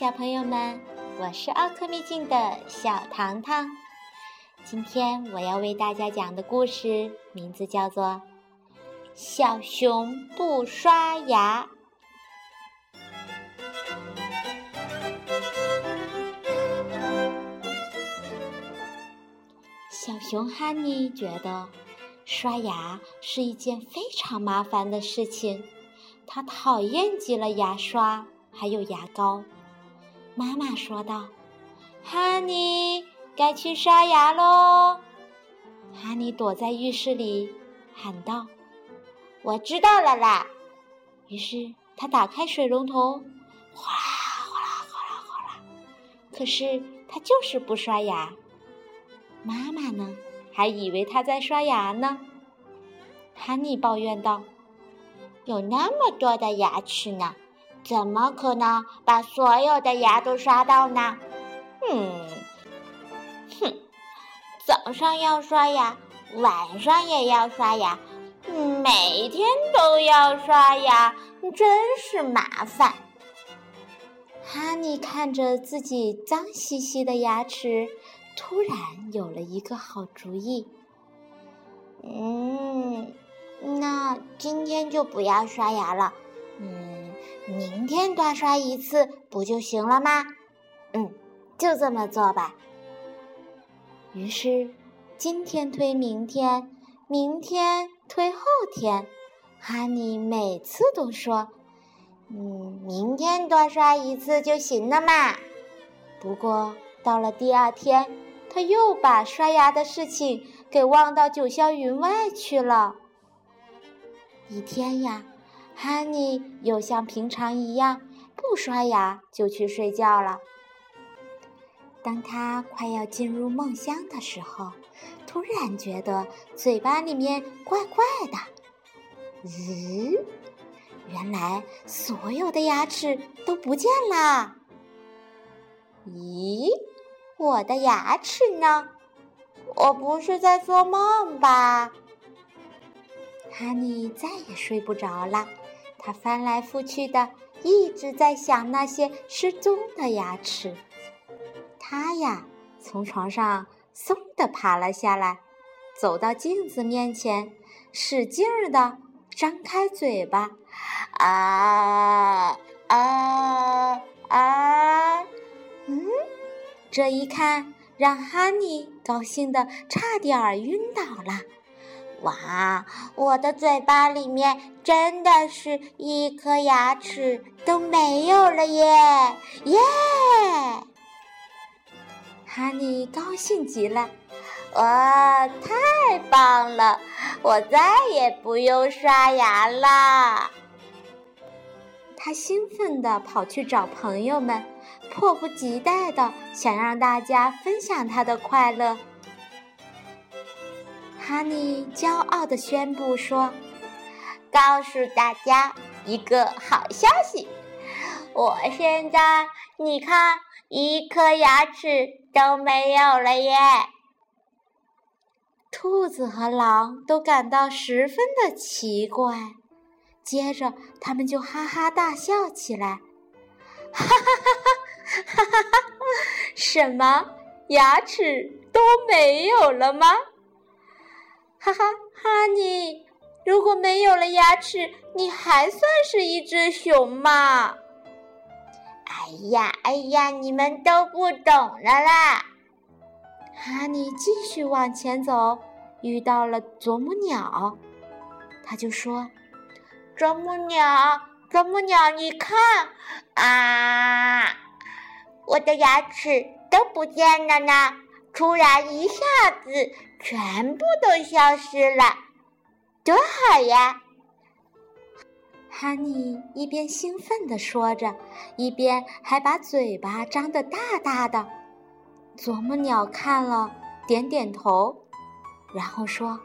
小朋友们，我是奥克秘境的小糖糖。今天我要为大家讲的故事名字叫做《小熊不刷牙》。小熊哈尼觉得刷牙是一件非常麻烦的事情，他讨厌极了牙刷还有牙膏。妈妈说道：“哈尼，该去刷牙喽。”哈尼躲在浴室里喊道：“我知道了啦。”于是他打开水龙头，哗啦哗啦哗啦哗啦，可是他就是不刷牙。妈妈呢，还以为他在刷牙呢。哈尼抱怨道：“有那么多的牙齿呢，怎么可能把所有的牙都刷到呢？”嗯，哼，早上要刷牙，晚上也要刷牙，每天都要刷牙，真是麻烦。哈尼看着自己脏兮兮的牙齿。突然有了一个好主意。嗯，那今天就不要刷牙了。嗯，明天多刷一次不就行了吗？嗯，就这么做吧。于是，今天推明天，明天推后天，哈尼每次都说：“嗯，明天多刷一次就行了嘛。”不过到了第二天。他又把刷牙的事情给忘到九霄云外去了。一天呀，哈尼又像平常一样不刷牙就去睡觉了。当他快要进入梦乡的时候，突然觉得嘴巴里面怪怪的。咦，原来所有的牙齿都不见了。咦？我的牙齿呢？我不是在做梦吧？哈尼再也睡不着了，他翻来覆去的一直在想那些失踪的牙齿。他呀，从床上嗖的爬了下来，走到镜子面前，使劲儿的张开嘴巴，啊啊啊！嗯。这一看，让哈尼高兴的差点儿晕倒了。哇，我的嘴巴里面真的是一颗牙齿都没有了耶！耶！哈尼高兴极了，哇，太棒了！我再也不用刷牙啦。他兴奋地跑去找朋友们。迫不及待的想让大家分享他的快乐。哈尼骄傲的宣布说：“告诉大家一个好消息，我现在你看一颗牙齿都没有了耶！”兔子和狼都感到十分的奇怪，接着他们就哈哈大笑起来。哈哈哈哈哈！哈哈！什么？牙齿都没有了吗？哈哈，哈尼，如果没有了牙齿，你还算是一只熊吗？哎呀，哎呀，你们都不懂了啦！哈尼继续往前走，遇到了啄木鸟，他就说：“啄木鸟。”啄木鸟，你看啊，我的牙齿都不见了呢！突然一下子，全部都消失了，多好呀！哈尼一边兴奋地说着，一边还把嘴巴张得大大的。啄木鸟看了，点点头，然后说：“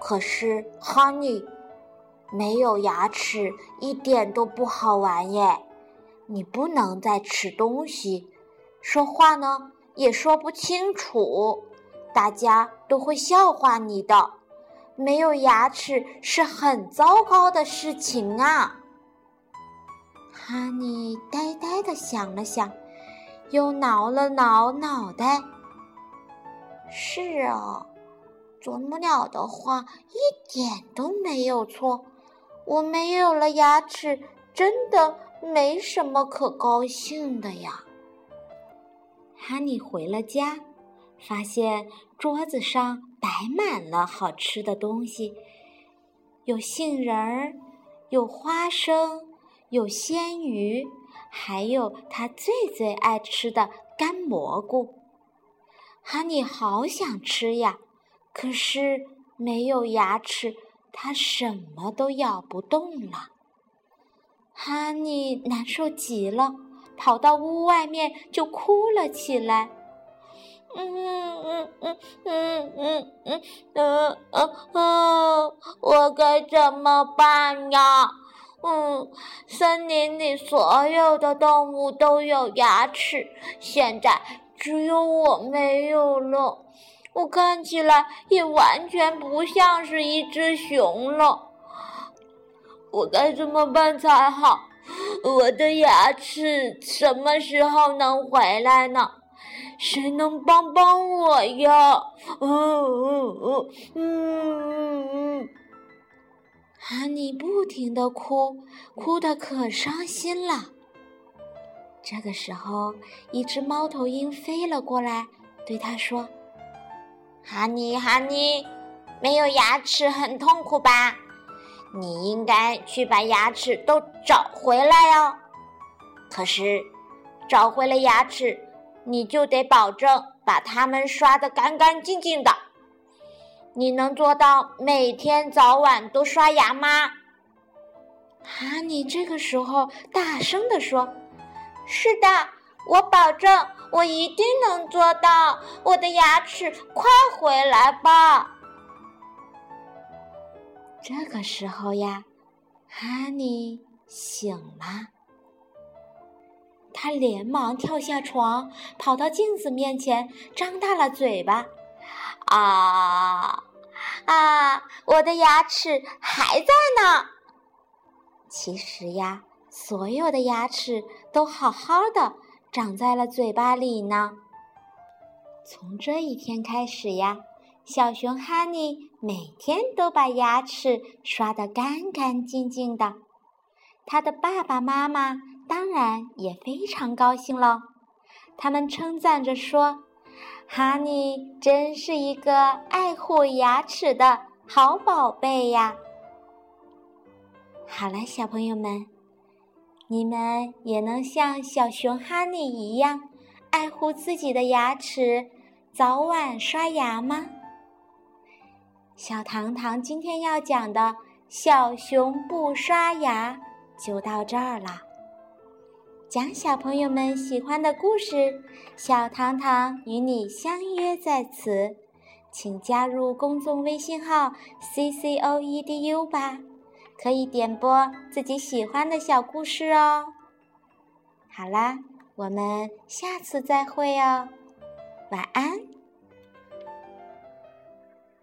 可是，哈尼。”没有牙齿一点都不好玩耶！你不能再吃东西，说话呢也说不清楚，大家都会笑话你的。没有牙齿是很糟糕的事情啊！哈尼呆呆的想了想，又挠了挠脑袋。是啊，啄木鸟的话一点都没有错。我没有了牙齿，真的没什么可高兴的呀。哈尼回了家，发现桌子上摆满了好吃的东西，有杏仁儿，有花生，有鲜鱼，还有他最最爱吃的干蘑菇。哈尼好想吃呀，可是没有牙齿，他什么都咬不动了。哈尼难受极了，跑到屋外面就哭了起来。嗯嗯嗯嗯嗯嗯嗯嗯嗯，我该怎么办呀？嗯，森林里所有的动物都有牙齿，现在。只有我没有了，我看起来也完全不像是一只熊了。我该怎么办才好？我的牙齿什么时候能回来呢？谁能帮帮我呀？嗯嗯嗯嗯嗯，哈尼不停的哭，哭得可伤心了。这个时候，一只猫头鹰飞了过来，对他说：“哈尼，哈尼，没有牙齿很痛苦吧？你应该去把牙齿都找回来哦。可是，找回了牙齿，你就得保证把它们刷得干干净净的。你能做到每天早晚都刷牙吗？”哈尼这个时候大声地说。是的，我保证，我一定能做到。我的牙齿，快回来吧！这个时候呀，哈尼醒了，他连忙跳下床，跑到镜子面前，张大了嘴巴：“啊啊！我的牙齿还在呢！”其实呀。所有的牙齿都好好的长在了嘴巴里呢。从这一天开始呀，小熊哈尼每天都把牙齿刷得干干净净的。他的爸爸妈妈当然也非常高兴喽，他们称赞着说：“哈尼真是一个爱护牙齿的好宝贝呀！”好了，小朋友们。你们也能像小熊哈尼一样爱护自己的牙齿，早晚刷牙吗？小糖糖今天要讲的《小熊不刷牙》就到这儿了。讲小朋友们喜欢的故事，小糖糖与你相约在此，请加入公众微信号 c c o e d u 吧。可以点播自己喜欢的小故事哦。好啦，我们下次再会哦，晚安。